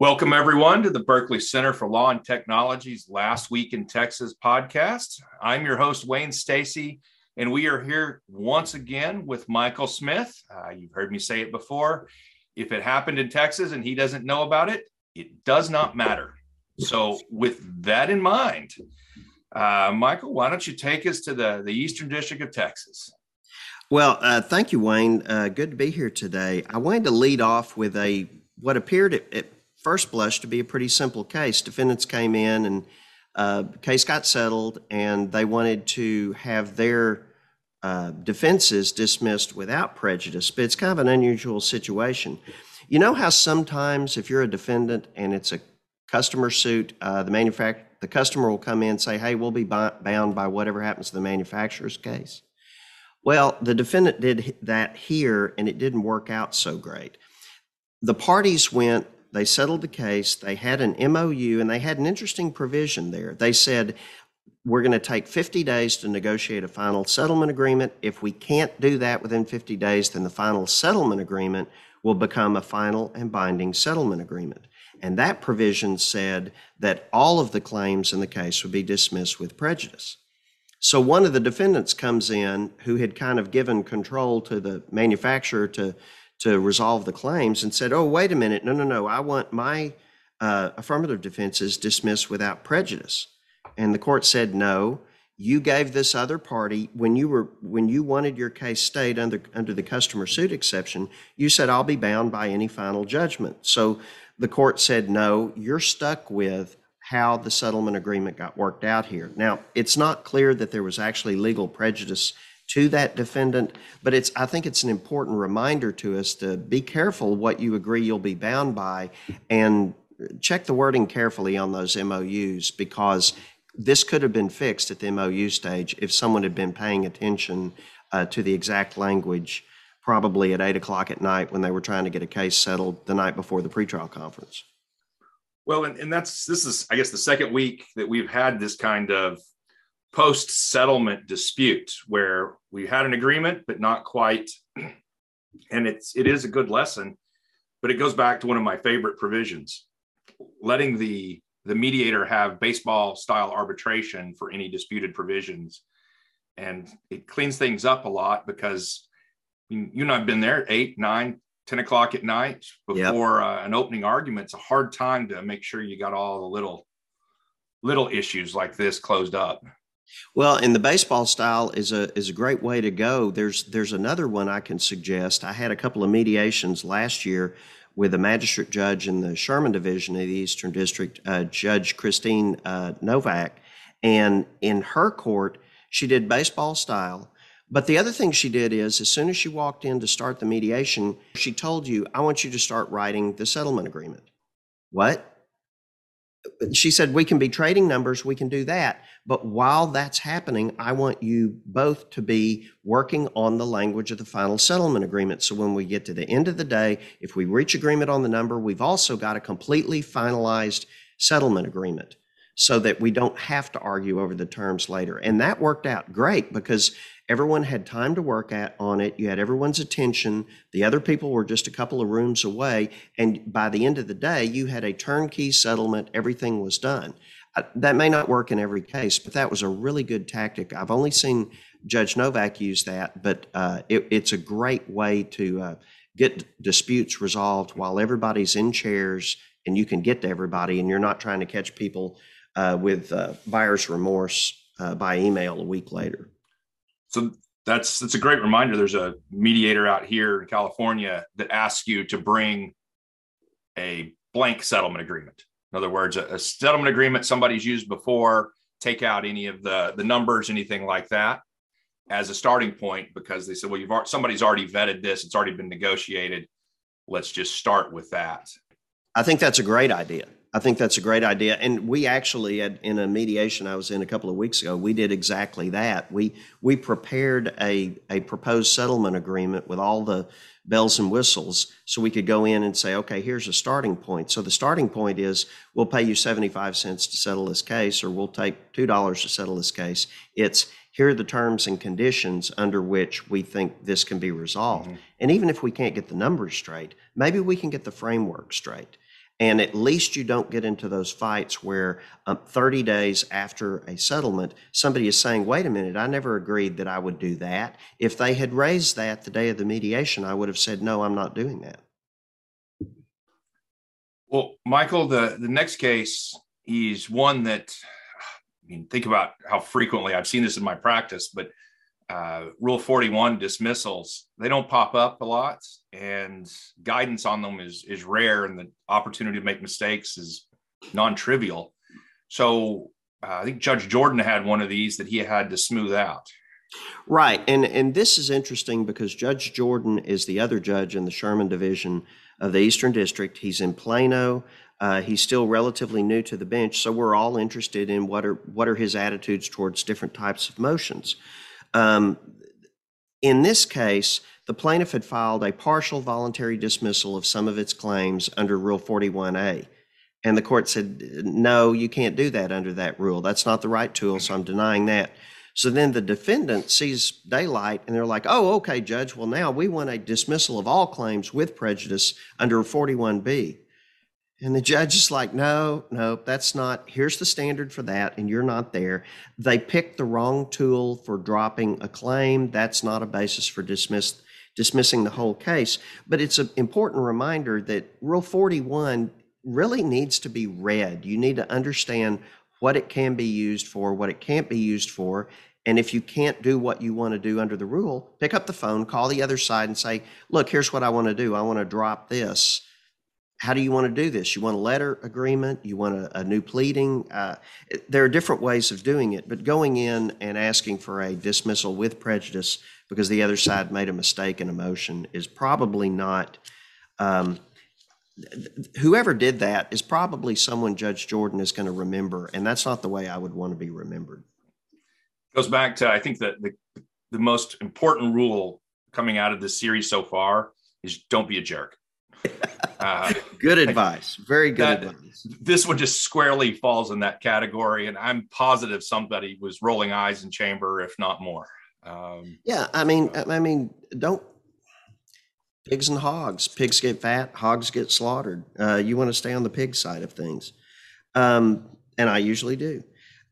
Welcome, everyone, to the Berkeley Center for Law and Technology's Last Week in Texas podcast. I'm your host, Wayne Stacy, and we are here once again with Michael Smith. Uh, you've heard me say it before. If it happened in Texas and he doesn't know about it, it does not matter. So, with that in mind, uh, Michael, why don't you take us to the, the Eastern District of Texas? Well, uh, thank you, Wayne. Uh, good to be here today. I wanted to lead off with a what appeared at, at first blush to be a pretty simple case. Defendants came in and uh, case got settled, and they wanted to have their uh, defenses dismissed without prejudice. But it's kind of an unusual situation. You know how sometimes if you're a defendant and it's a customer suit, uh, the manufacturer, the customer will come in and say, "Hey, we'll be bound by whatever happens to the manufacturer's case." Well, the defendant did that here, and it didn't work out so great. The parties went they settled the case. They had an MOU and they had an interesting provision there. They said, we're going to take 50 days to negotiate a final settlement agreement. If we can't do that within 50 days, then the final settlement agreement will become a final and binding settlement agreement. And that provision said that all of the claims in the case would be dismissed with prejudice. So one of the defendants comes in who had kind of given control to the manufacturer to to resolve the claims and said, oh, wait a minute, no, no, no, I want my uh, affirmative defenses dismissed without prejudice. And the court said, no, you gave this other party when you were when you wanted your case stayed under under the customer suit exception you said i'll be bound by any final judgment so the court said no. You're stuck with how the settlement agreement got worked out here. Now it's not clear that there was actually legal prejudice to that defendant. But it's I think it's an important reminder to us to be careful what you agree you'll be bound by and check the wording carefully on those MOUs because this could have been fixed at the MOU stage if someone had been paying attention uh, to the exact language probably at eight o'clock at night when they were trying to get a case settled the night before the pretrial conference. Well, and, and that's this is, I guess, the second week that we've had this kind of post settlement dispute where we had an agreement but not quite. And it's it is a good lesson but it goes back to one of my favorite provisions letting the the mediator have baseball style arbitration for any disputed provisions. And it cleans things up a lot because you and i've been there eight nine 10 o'clock at night before yep. uh, an opening argument. It's a hard time to make sure you got all the little little issues like this closed up well, and the baseball style is a is a great way to go. There's there's another one I can suggest. I had a couple of mediations last year with a magistrate judge in the Sherman Division of the Eastern District, uh, Judge Christine uh, Nowak, and in her court she did baseball style. But the other thing she did is, as soon as she walked in to start the mediation, she told you, "I want you to start writing the settlement agreement." What? She said, We can be trading numbers, we can do that. But while that's happening, I want you both to be working on the language of the final settlement agreement. So when we get to the end of the day, if we reach agreement on the number, we've also got a completely finalized settlement agreement so that we don't have to argue over the terms later. And that worked out great because everyone had time to work at on it. You had everyone's attention. The other people were just a couple of rooms away. And by the end of the day, you had a turnkey settlement. Everything was done. Uh, that may not work in every case, but that was a really good tactic. I've only seen Judge Nowak use that, but uh, it, it's a great way to uh, get disputes resolved while everybody's in chairs and you can get to everybody and you're not trying to catch people uh, with uh, buyer's remorse by email a week later. So that's that's a great reminder. There's a mediator out here in California that asks you to bring a blank settlement agreement. In other words, a, a settlement agreement somebody's used before. Take out any of the the numbers, anything like that, as a starting point, because they said, well, you've somebody's already vetted this. It's already been negotiated. Let's just start with that. I think that's a great idea. I think that's a great idea. And we actually, had, in a mediation I was in a couple of weeks ago, we did exactly that. We we prepared a a proposed settlement agreement with all the bells and whistles, so we could go in and say, okay, here's a starting point. So the starting point is we'll pay you seventy five cents to settle this case, or we'll take two dollars to settle this case. It's here are the terms and conditions under which we think this can be resolved. Mm-hmm. And even if we can't get the numbers straight, maybe we can get the framework straight And at least you don't get into those fights where um, 30 days after a settlement, somebody is saying, wait a minute, I never agreed that I would do that. If they had raised that the day of the mediation, I would have said, no, I'm not doing that. Well, Michael, the, the next case is one that, I mean, think about how frequently I've seen this in my practice, but uh, Rule 41 dismissals, they don't pop up a lot, and guidance on them is is rare, and the opportunity to make mistakes is non-trivial. So uh, I think Judge Jordan had one of these that he had to smooth out. Right, and and this is interesting because Judge Jordan is the other judge in the Sherman Division of the Eastern District. He's in Plano. Uh, he's still relatively new to the bench, so we're all interested in what are what are his attitudes towards different types of motions. Um, in this case, the plaintiff had filed a partial voluntary dismissal of some of its claims under Rule 41A. And the court said, no, you can't do that under that rule. That's not the right tool, so I'm denying that. So then the defendant sees daylight and they're like, oh, okay, judge, well, now we want a dismissal of all claims with prejudice under 41B. And the judge is like, no, no, that's not, here's the standard for that, and you're not there. They picked the wrong tool for dropping a claim. That's not a basis for dismiss, dismissing the whole case. But it's an important reminder that Rule 41 really needs to be read. You need to understand what it can be used for, what it can't be used for. And if you can't do what you want to do under the rule, pick up the phone, call the other side, and say, look, here's what I want to do. I want to drop this how do you want to do this? You want a letter agreement? You want a, a new pleading? Uh, there are different ways of doing it, but going in and asking for a dismissal with prejudice because the other side made a mistake in a motion is probably not. Um, whoever did that is probably someone Judge Jordan is going to remember, and that's not the way I would want to be remembered. Goes back to I think that the the most important rule coming out of this series so far is don't be a jerk. Uh, good advice. Very good that, advice. This one just squarely falls in that category, and I'm positive somebody was rolling eyes in chamber, if not more. Um, yeah, I mean, I mean, don't pigs and hogs. Pigs get fat, hogs get slaughtered. Uh, you want to stay on the pig side of things, um, and I usually do.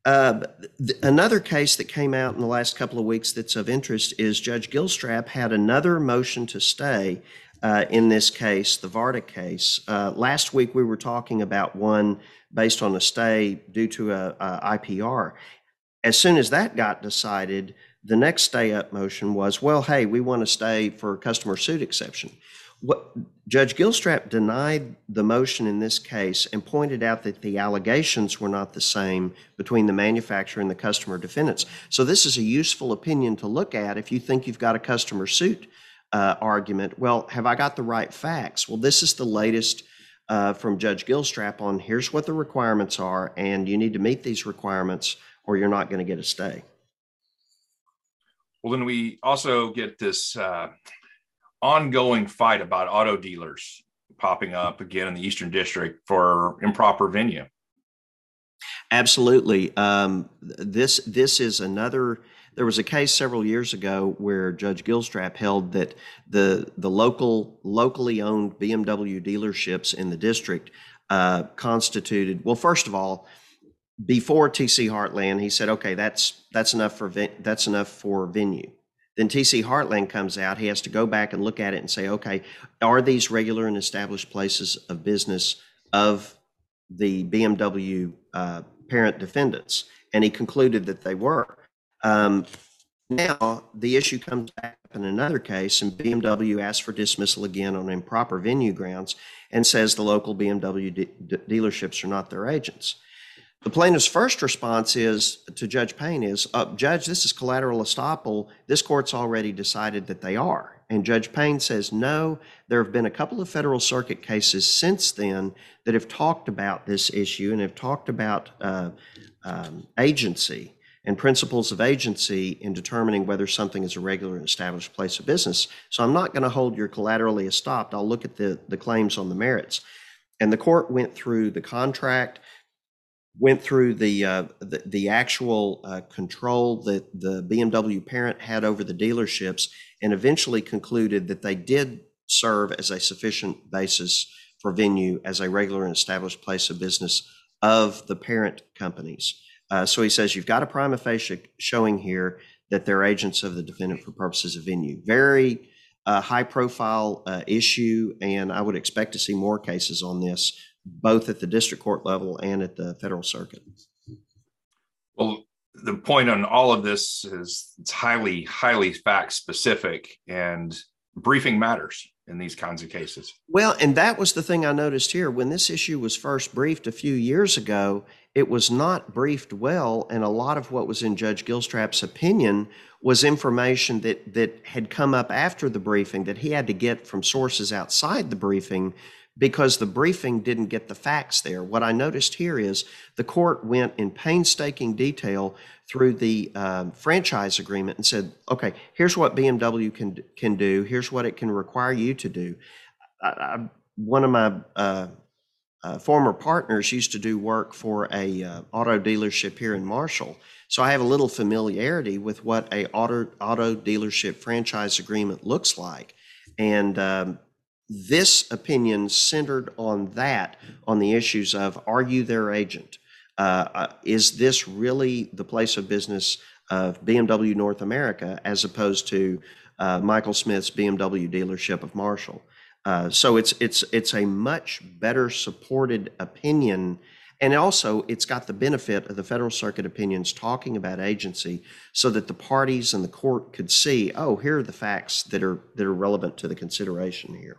Uh, th- another case that came out in the last couple of weeks that's of interest is Judge Gilstrap had another motion to stay uh, in this case, the Varda case. Uh, last week we were talking about one based on a stay due to a, a, IPR. As soon as that got decided, the next stay up motion was, well, hey, we want to stay for customer suit exception. What Judge Gilstrap denied the motion in this case and pointed out that the allegations were not the same between the manufacturer and the customer defendants. So this is a useful opinion to look at if you think you've got a customer suit uh, argument. Well, have I got the right facts? Well, this is the latest uh, from Judge Gilstrap on here's what the requirements are, and you need to meet these requirements or you're not going to get a stay. Well, then we also get this uh, ongoing fight about auto dealers popping up again in the Eastern District for improper venue. Absolutely. Um, this this is another there was a case several years ago where Judge Gilstrap held that the the local locally owned BMW dealerships in the district uh, constituted well. First of all, before TC Heartland, he said, "Okay, that's that's enough for that's enough for venue." Then TC Heartland comes out. He has to go back and look at it and say, "Okay, are these regular and established places of business of the BMW uh, parent defendants?" And he concluded that they were. Um, now the issue comes back in another case, and BMW asks for dismissal again on improper venue grounds and says the local BMW de- dealerships are not their agents. The plaintiff's first response is to Judge Payne is, uh, Judge, this is collateral estoppel. This court's already decided that they are. And Judge Payne says, no, there have been a couple of federal circuit cases since then that have talked about this issue and have talked about uh, um, agency and principles of agency in determining whether something is a regular and established place of business. So I'm not going to hold your collaterally estopped. I'll look at the, the claims on the merits. And the court went through the contract, went through the uh, the, the, actual uh, control that the BMW parent had over the dealerships, and eventually concluded that they did serve as a sufficient basis for venue as a regular and established place of business of the parent companies. Uh, so he says you've got a prima facie showing here that they're agents of the defendant for purposes of venue. Very uh, high profile uh, issue, and I would expect to see more cases on this, both at the district court level and at the federal circuit. Well, the point on all of this is it's highly, highly fact specific, and briefing matters in these kinds of cases. Well, and that was the thing I noticed here. When this issue was first briefed a few years ago, it was not briefed well, and a lot of what was in Judge Gilstrap's opinion was information that that had come up after the briefing that he had to get from sources outside the briefing because the briefing didn't get the facts there. What I noticed here is the court went in painstaking detail through the uh, franchise agreement and said, okay, here's what BMW can, can do, here's what it can require you to do. I, I, one of my uh, uh, former partners used to do work for a uh, auto dealership here in Marshall. So I have a little familiarity with what a auto, auto dealership franchise agreement looks like. And um, this opinion centered on that, on the issues of are you their agent? Uh, uh, is this really the place of business of BMW North America as opposed to uh, Michael Smith's BMW dealership of Marshall? Uh, so it's it's it's a much better supported opinion, and also it's got the benefit of the Federal Circuit opinions talking about agency, so that the parties and the court could see, oh, here are the facts that are that are relevant to the consideration here.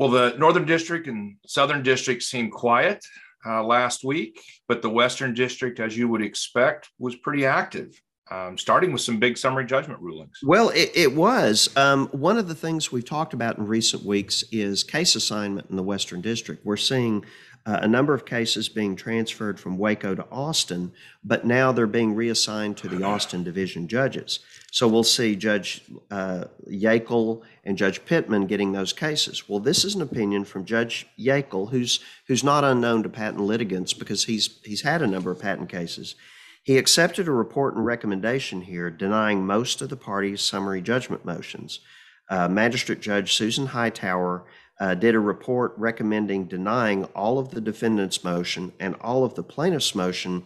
Well, the Northern District and Southern District seemed quiet uh, last week, but the Western District, as you would expect, was pretty active. Um, starting with some big summary judgment rulings. Well, it, it was. Um, one of the things we've talked about in recent weeks is case assignment in the Western District. We're seeing uh, a number of cases being transferred from Waco to Austin, but now they're being reassigned to the Austin division judges. So we'll see Judge uh, Yeakel and Judge Pitman getting those cases. Well, this is an opinion from Judge Yeakel, who's who's not unknown to patent litigants because he's he's had a number of patent cases. He accepted a report and recommendation here denying most of the parties' summary judgment motions. Uh, Magistrate Judge Susan Hightower did a report recommending denying all of the defendant's motion and all of the plaintiff's motion,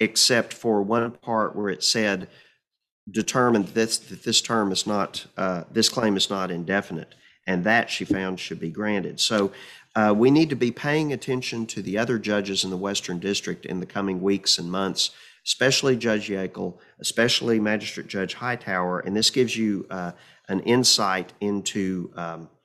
except for one part where it said, determined this, that this term is not, uh, this claim is not indefinite, and that she found should be granted. So uh, we need to be paying attention to the other judges in the Western District in the coming weeks and months, especially Judge Yeakel, especially Magistrate Judge Hightower, and this gives you uh, an insight into um, uh,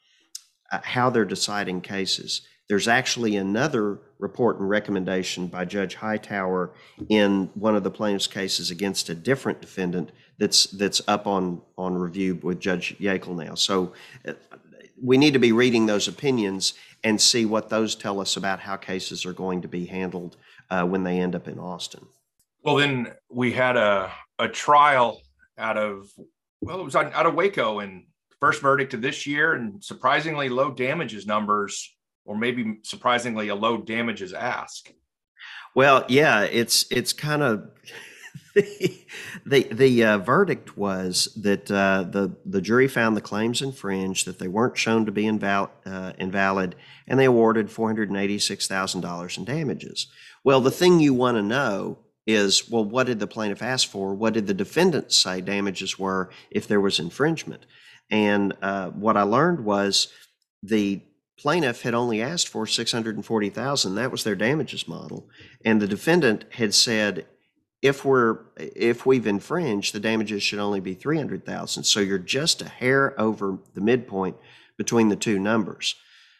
how they're deciding cases. There's actually another report and recommendation by Judge Hightower in one of the plaintiff's cases against a different defendant that's that's up on on review with Judge Yeakel now. So uh, we need to be reading those opinions and see what those tell us about how cases are going to be handled uh, when they end up in Austin. Well, then we had a a trial out of well, it was out of Waco and first verdict of this year and surprisingly low damages numbers or maybe surprisingly a low damages ask. Well yeah it's it's kind of the the uh, verdict was that uh, the the jury found the claims infringed that they weren't shown to be inval- uh, invalid and they awarded $486,000 in damages. Well the thing you want to know is well what did the plaintiff ask for? What did the defendant say damages were if there was infringement and uh, what I learned was the plaintiff had only asked for 640,000. That was their damages model. And the defendant had said, if we're if we've infringed, the damages should only be 300,000. So you're just a hair over the midpoint between the two numbers.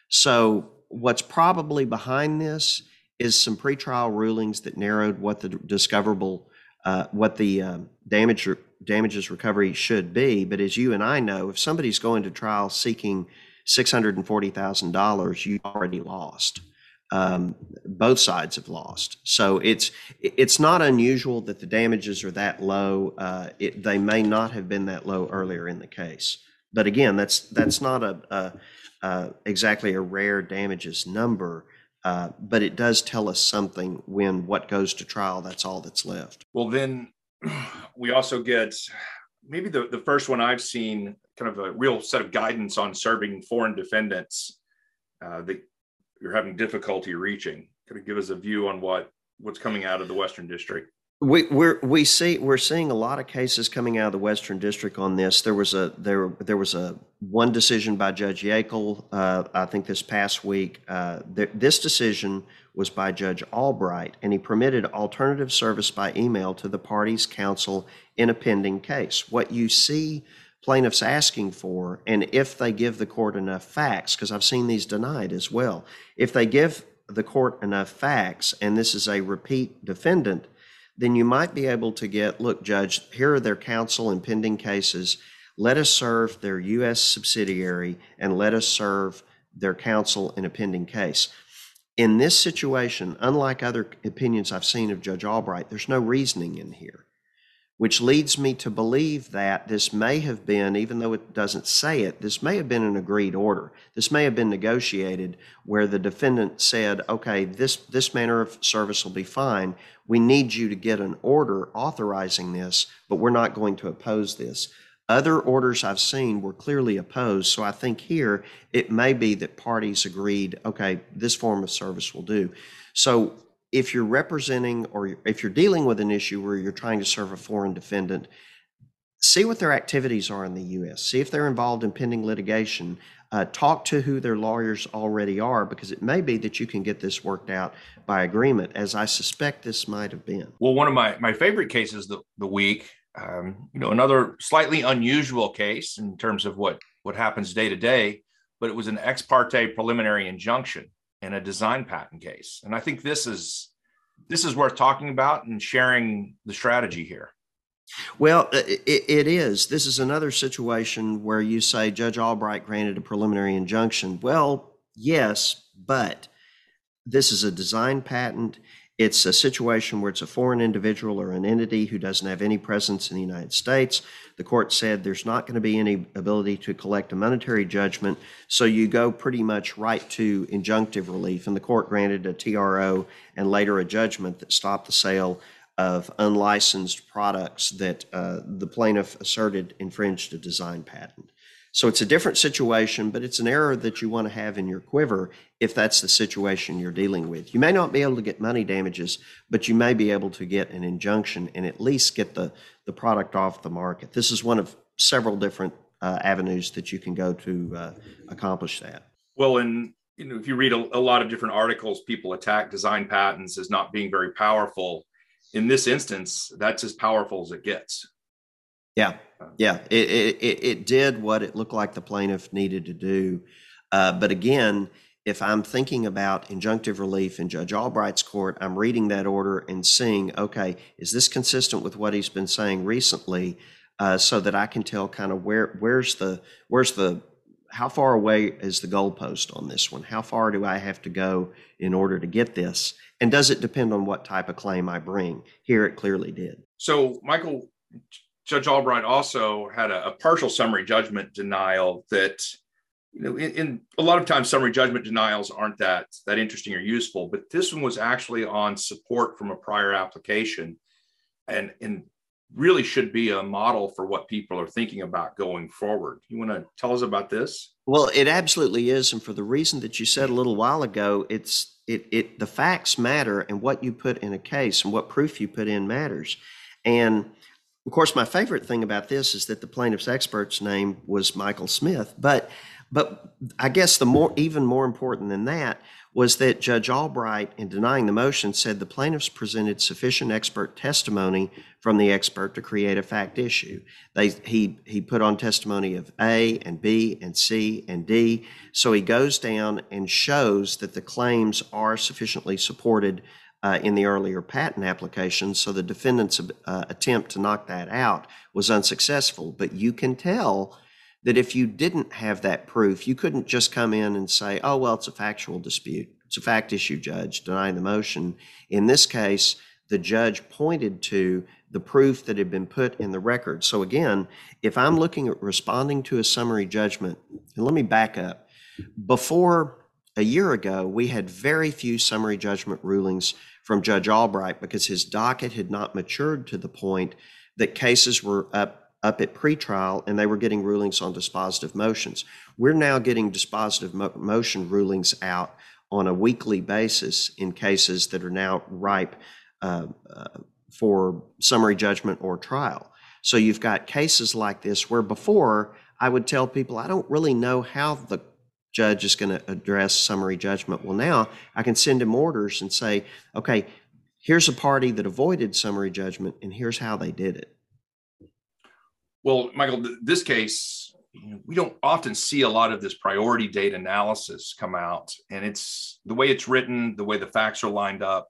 So what's probably behind this is some pretrial rulings that narrowed what the discoverable uh, what the um, damage damages recovery should be. But as you and I know, if somebody's going to trial seeking $640,000, you already lost. Um, both sides have lost. So it's it's not unusual that the damages are that low. Uh, it, they may not have been that low earlier in the case. But again, that's that's not a, a, a exactly a rare damages number. Uh, but it does tell us something when what goes to trial. That's all that's left. Well, then we also get maybe the, the first one I've seen kind of a real set of guidance on serving foreign defendants. Uh, the you're having difficulty reaching. Could you give us a view on what what's coming out of the Western District? We we're, we see we're seeing a lot of cases coming out of the Western District on this. There was a there there was a one decision by Judge Yeakel, uh, I think this past week. Uh, th- this decision was by Judge Albright, and he permitted alternative service by email to the parties' counsel in a pending case. What you see plaintiffs asking for, and if they give the court enough facts, because I've seen these denied as well, if they give the court enough facts, and this is a repeat defendant then you might be able to get, look, Judge, here are their counsel in pending cases. Let us serve their U.S. subsidiary and let us serve their counsel in a pending case. In this situation, unlike other opinions I've seen of Judge Albright, there's no reasoning in here which leads me to believe that this may have been, even though it doesn't say it, this may have been an agreed order. This may have been negotiated where the defendant said, okay, this, this manner of service will be fine. We need you to get an order authorizing this, but we're not going to oppose this. Other orders I've seen were clearly opposed, so I think here it may be that parties agreed, okay, this form of service will do. So if you're representing or if you're dealing with an issue where you're trying to serve a foreign defendant, see what their activities are in the U.S. See if they're involved in pending litigation. Uh, talk to who their lawyers already are because it may be that you can get this worked out by agreement, as I suspect this might have been. Well, one of my, my favorite cases the, the week, um, you know, another slightly unusual case in terms of what, what happens day to day, but it was an ex parte preliminary injunction in a design patent case. And I think this is this is worth talking about and sharing the strategy here. Well, uh, it, it is. This is another situation where you say Judge Albright granted a preliminary injunction. Well, yes, but this is a design patent. It's a situation where it's a foreign individual or an entity who doesn't have any presence in the United States. The court said there's not going to be any ability to collect a monetary judgment, so you go pretty much right to injunctive relief. And the court granted a TRO and later a judgment that stopped the sale of unlicensed products that uh, the plaintiff asserted infringed a design patent. So it's a different situation, but it's an error that you want to have in your quiver if that's the situation you're dealing with. You may not be able to get money damages, but you may be able to get an injunction and at least get the, the product off the market. This is one of several different uh, avenues that you can go to uh, accomplish that. Well, and you know, if you read a, a lot of different articles, people attack design patents as not being very powerful. In this instance, that's as powerful as it gets. Yeah, yeah, it, it, it did what it looked like the plaintiff needed to do. Uh, but again, if I'm thinking about injunctive relief in Judge Albright's court, I'm reading that order and seeing, okay, is this consistent with what he's been saying recently, uh, so that I can tell kind of where where's the where's the how far away is the goalpost on this one? How far do I have to go in order to get this? And does it depend on what type of claim I bring? Here, it clearly did. So, Michael, Judge Albright also had a, a partial summary judgment denial that, you know, in, in, a lot of times summary judgment denials aren't that that interesting or useful, but this one was actually on support from a prior application, and and really should be a model for what people are thinking about going forward. You want to tell us about this? Well, it absolutely is, and for the reason that you said a little while ago, it's it it the facts matter, and what you put in a case and what proof you put in matters, and of course, my favorite thing about this is that the plaintiff's expert's name was Michael Smith. But, but I guess the more, even more important than that, was that Judge Albright, in denying the motion, said the plaintiffs presented sufficient expert testimony from the expert to create a fact issue. They, he, he put on testimony of A and B and C and D. So he goes down and shows that the claims are sufficiently supported in the earlier patent application. So the defendant's uh, attempt to knock that out was unsuccessful. But you can tell that if you didn't have that proof, you couldn't just come in and say, oh, well, it's a factual dispute. It's a fact issue, judge, denying the motion. In this case, the judge pointed to the proof that had been put in the record. So again, if I'm looking at responding to a summary judgment, and let me back up. Before a year ago, we had very few summary judgment rulings from Judge Albright because his docket had not matured to the point that cases were up up at pretrial and they were getting rulings on dispositive motions. We're now getting dispositive mo- motion rulings out on a weekly basis in cases that are now ripe uh, uh, for summary judgment or trial. So you've got cases like this where before I would tell people I don't really know how the judge is going to address summary judgment. Well, now I can send him orders and say, okay, here's a party that avoided summary judgment and here's how they did it. Well, Michael, this case, we don't often see a lot of this priority date analysis come out. And it's the way it's written, the way the facts are lined up,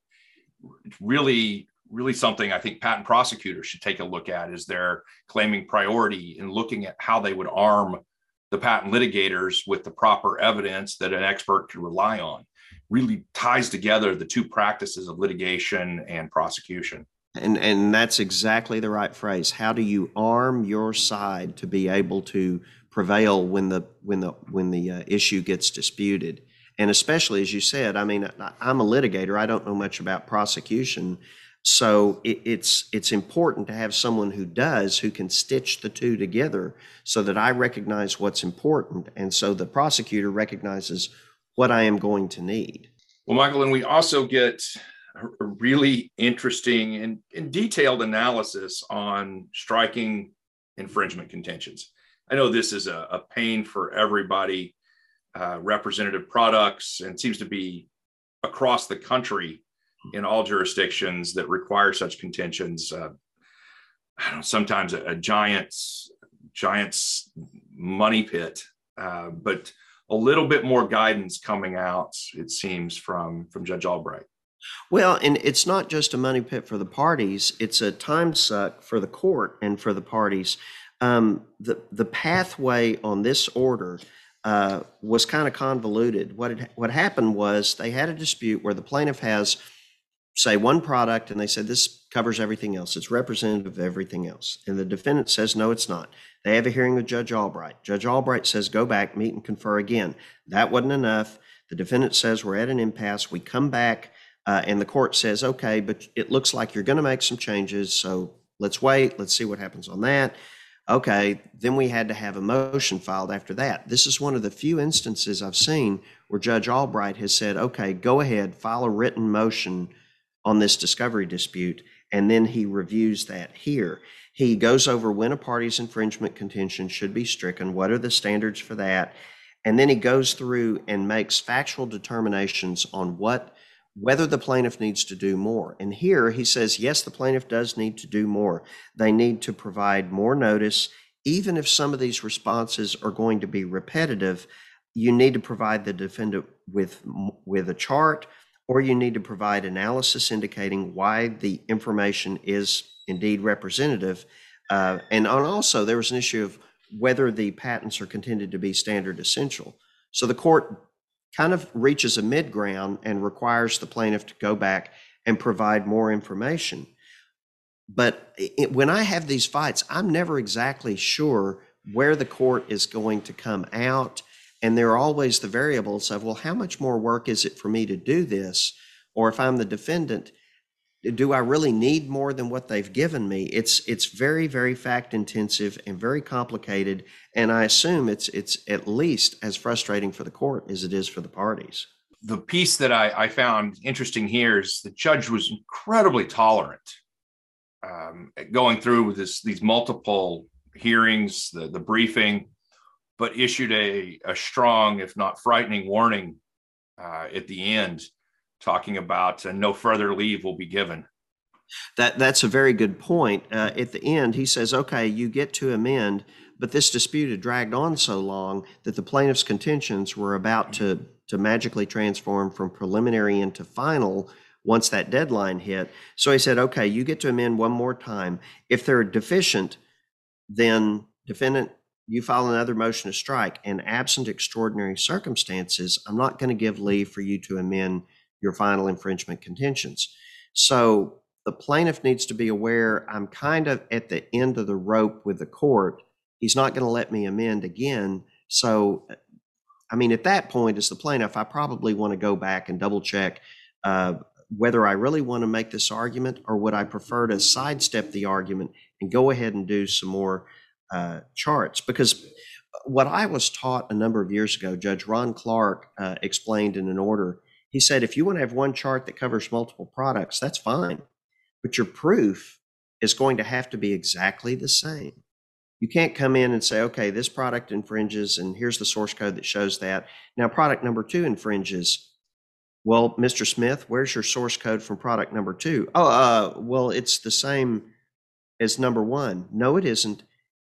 it's really, really something I think patent prosecutors should take a look at is they're claiming priority and looking at how they would arm the patent litigators with the proper evidence that an expert could rely on really ties together the two practices of litigation and prosecution. And and that's exactly the right phrase. How do you arm your side to be able to prevail when the when the when the uh, issue gets disputed? And especially as you said, I mean, I'm a litigator. I don't know much about prosecution, so it, it's it's important to have someone who does, who can stitch the two together, so that I recognize what's important, and so the prosecutor recognizes what I am going to need. Well, Michael, and we also get a really interesting and, and detailed analysis on striking infringement contentions. I know this is a, a pain for everybody, uh, representative products, and seems to be across the country in all jurisdictions that require such contentions. Uh, know, sometimes a, a giant's giant's money pit, uh, but a little bit more guidance coming out, it seems, from from Judge Albright. Well, and it's not just a money pit for the parties; it's a time suck for the court and for the parties. Um, the the pathway on this order uh, was kind of convoluted. What what happened was they had a dispute where the plaintiff has say one product and they said this covers everything else. It's representative of everything else. And the defendant says, no, it's not. They have a hearing with Judge Albright. Judge Albright says, go back, meet and confer again. That wasn't enough. The defendant says, we're at an impasse. We come back uh, and the court says, okay, but it looks like you're going to make some changes. So let's wait. Let's see what happens on that. Okay, then we had to have a motion filed after that. This is one of the few instances I've seen where Judge Albright has said, okay, go ahead, file a written motion on this discovery dispute, and then he reviews that here. He goes over when a party's infringement contention should be stricken, what are the standards for that, and then he goes through and makes factual determinations on what whether the plaintiff needs to do more. And here he says, yes, the plaintiff does need to do more. They need to provide more notice. Even if some of these responses are going to be repetitive, you need to provide the defendant with, with a chart or you need to provide analysis indicating why the information is indeed representative. Uh, and also, there was an issue of whether the patents are contended to be standard essential. So the court kind of reaches a mid ground and requires the plaintiff to go back and provide more information. But it, when I have these fights, I'm never exactly sure where the court is going to come out and there are always the variables of, well, how much more work is it for me to do this? Or if I'm the defendant, do I really need more than what they've given me? It's it's very very fact intensive and very complicated, and I assume it's it's at least as frustrating for the court as it is for the parties. The piece that I, I found interesting here is the judge was incredibly tolerant, um, going through this these multiple hearings, the the briefing, but issued a, a strong, if not frightening, warning uh, at the end, talking about uh, no further leave will be given. That that's a very good point. Uh, at the end, he says, "Okay, you get to amend, but this dispute had dragged on so long that the plaintiff's contentions were about to to magically transform from preliminary into final." Once that deadline hit. So he said, okay, you get to amend one more time. If they're deficient, then defendant you file another motion to strike, and absent extraordinary circumstances, I'm not going to give leave for you to amend your final infringement contentions. So the plaintiff needs to be aware I'm kind of at the end of the rope with the court. He's not going to let me amend again. So, I mean, at that point, as the plaintiff, I probably want to go back and double check uh, whether I really want to make this argument or would I prefer to sidestep the argument and go ahead and do some more uh, charts because what I was taught a number of years ago, Judge Ron Clark uh, explained in an order. He said, if you want to have one chart that covers multiple products, that's fine. But your proof is going to have to be exactly the same. You can't come in and say, okay, this product infringes, and here's the source code that shows that. Now, product number two infringes. Well, Mr. Smith, where's your source code from product number two? Oh, uh, well, it's the same as number one. No, it isn't.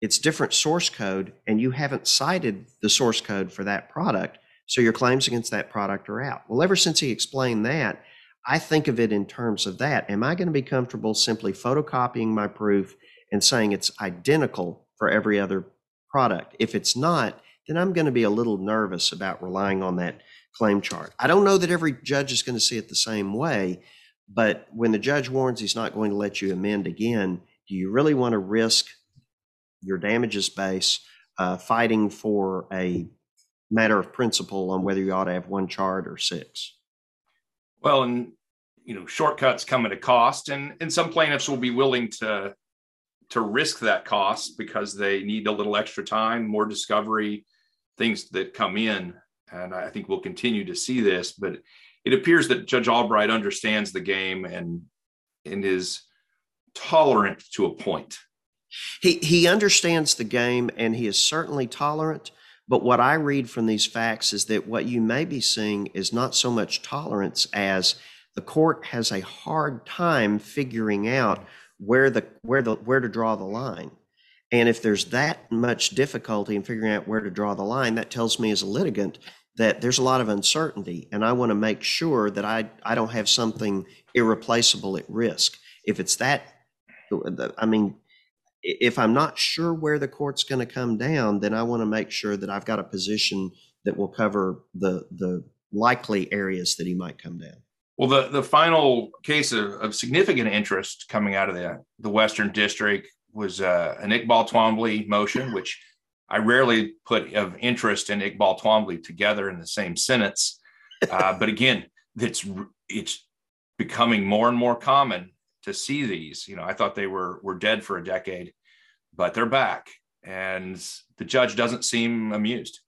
It's different source code, and you haven't cited the source code for that product. So your claims against that product are out. Well, ever since he explained that, I think of it in terms of that. Am I going to be comfortable simply photocopying my proof and saying it's identical for every other product? If it's not, then I'm going to be a little nervous about relying on that claim chart. I don't know that every judge is going to see it the same way, but when the judge warns he's not going to let you amend again, do you really want to risk your damages base uh, fighting for a matter of principle on whether you ought to have one chart or six? Well, and you know, shortcuts come at a cost, and and some plaintiffs will be willing to to risk that cost because they need a little extra time, more discovery, things that come in. And I think we'll continue to see this, but it appears that Judge Albright understands the game and and is tolerant to a point. He he understands the game and he is certainly tolerant. But what I read from these facts is that what you may be seeing is not so much tolerance as the court has a hard time figuring out where the where the where to draw the line. And if there's that much difficulty in figuring out where to draw the line, that tells me as a litigant that there's a lot of uncertainty and I want to make sure that I I don't have something irreplaceable at risk. If it's that I mean if I'm not sure where the court's going to come down, then I want to make sure that I've got a position that will cover the the likely areas that he might come down. Well, the, the final case of, of significant interest coming out of the, the Western District was uh, an Iqbal Twombly motion, which I rarely put of interest and Iqbal Twombly together in the same sentence. Uh, but again, it's it's becoming more and more common to see these. You know, I thought they were were dead for a decade, but they're back, and the judge doesn't seem amused.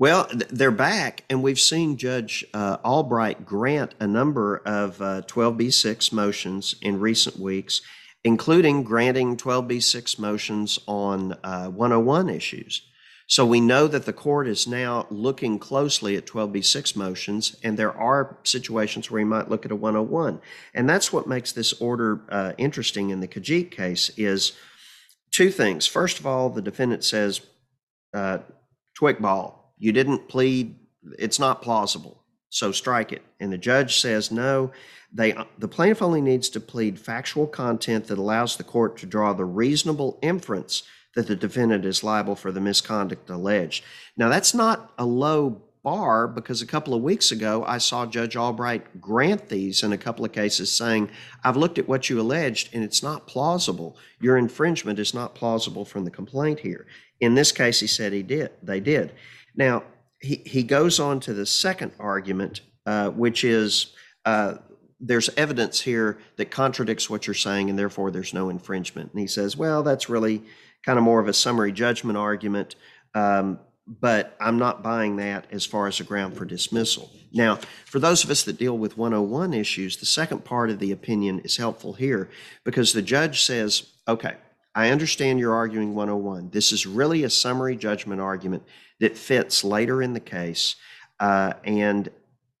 Well, they're back, and we've seen Judge uh, Albright grant a number of uh, 12b6 motions in recent weeks, including granting 12b6 motions on uh, 101 issues. So we know that the court is now looking closely at 12b6 motions, and there are situations where he might look at a 101. And that's what makes this order uh, interesting in the Kajeet case is two things. First of all, the defendant says, uh, Twiqbal, you didn't plead, it's not plausible, so strike it. And the judge says, no, they, the plaintiff only needs to plead factual content that allows the court to draw the reasonable inference that the defendant is liable for the misconduct alleged. Now, that's not a low bar because a couple of weeks ago I saw Judge Albright grant these in a couple of cases saying, I've looked at what you alleged and it's not plausible. Your infringement is not plausible from the complaint here. In this case, he said he did. They did. Now, he, he goes on to the second argument, uh, which is uh, there's evidence here that contradicts what you're saying, and therefore there's no infringement. And he says, well, that's really kind of more of a summary judgment argument, um, but I'm not buying that as far as a ground for dismissal. Now, for those of us that deal with 101 issues, the second part of the opinion is helpful here because the judge says, okay, I understand you're arguing 101. This is really a summary judgment argument that fits later in the case. Uh, and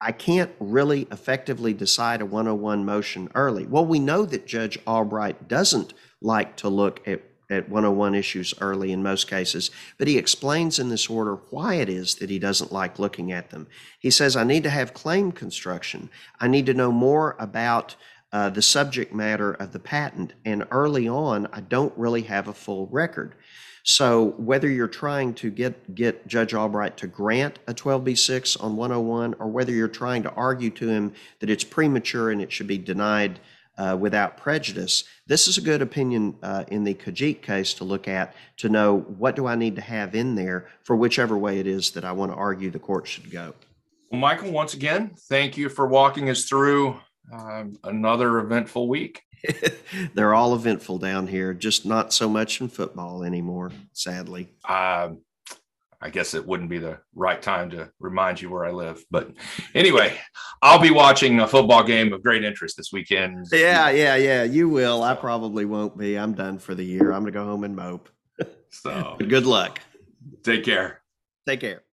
I can't really effectively decide a 101 motion early. Well, we know that Judge Albright doesn't like to look at, at 101 issues early in most cases, but he explains in this order why it is that he doesn't like looking at them. He says, I need to have claim construction. I need to know more about uh, the subject matter of the patent. And early on, I don't really have a full record. So whether you're trying to get get Judge Albright to grant a 12b6 on 101, or whether you're trying to argue to him that it's premature and it should be denied uh, without prejudice, this is a good opinion uh, in the Kajeet case to look at to know what do I need to have in there for whichever way it is that I want to argue the court should go. Well, Michael, once again, thank you for walking us through um, another eventful week. They're all eventful down here, just not so much in football anymore, sadly. Uh, I guess it wouldn't be the right time to remind you where I live. But anyway, I'll be watching a football game of great interest this weekend. Yeah, yeah, yeah. You will. I probably won't be. I'm done for the year. I'm going to go home and mope. So good luck. take care. Take care.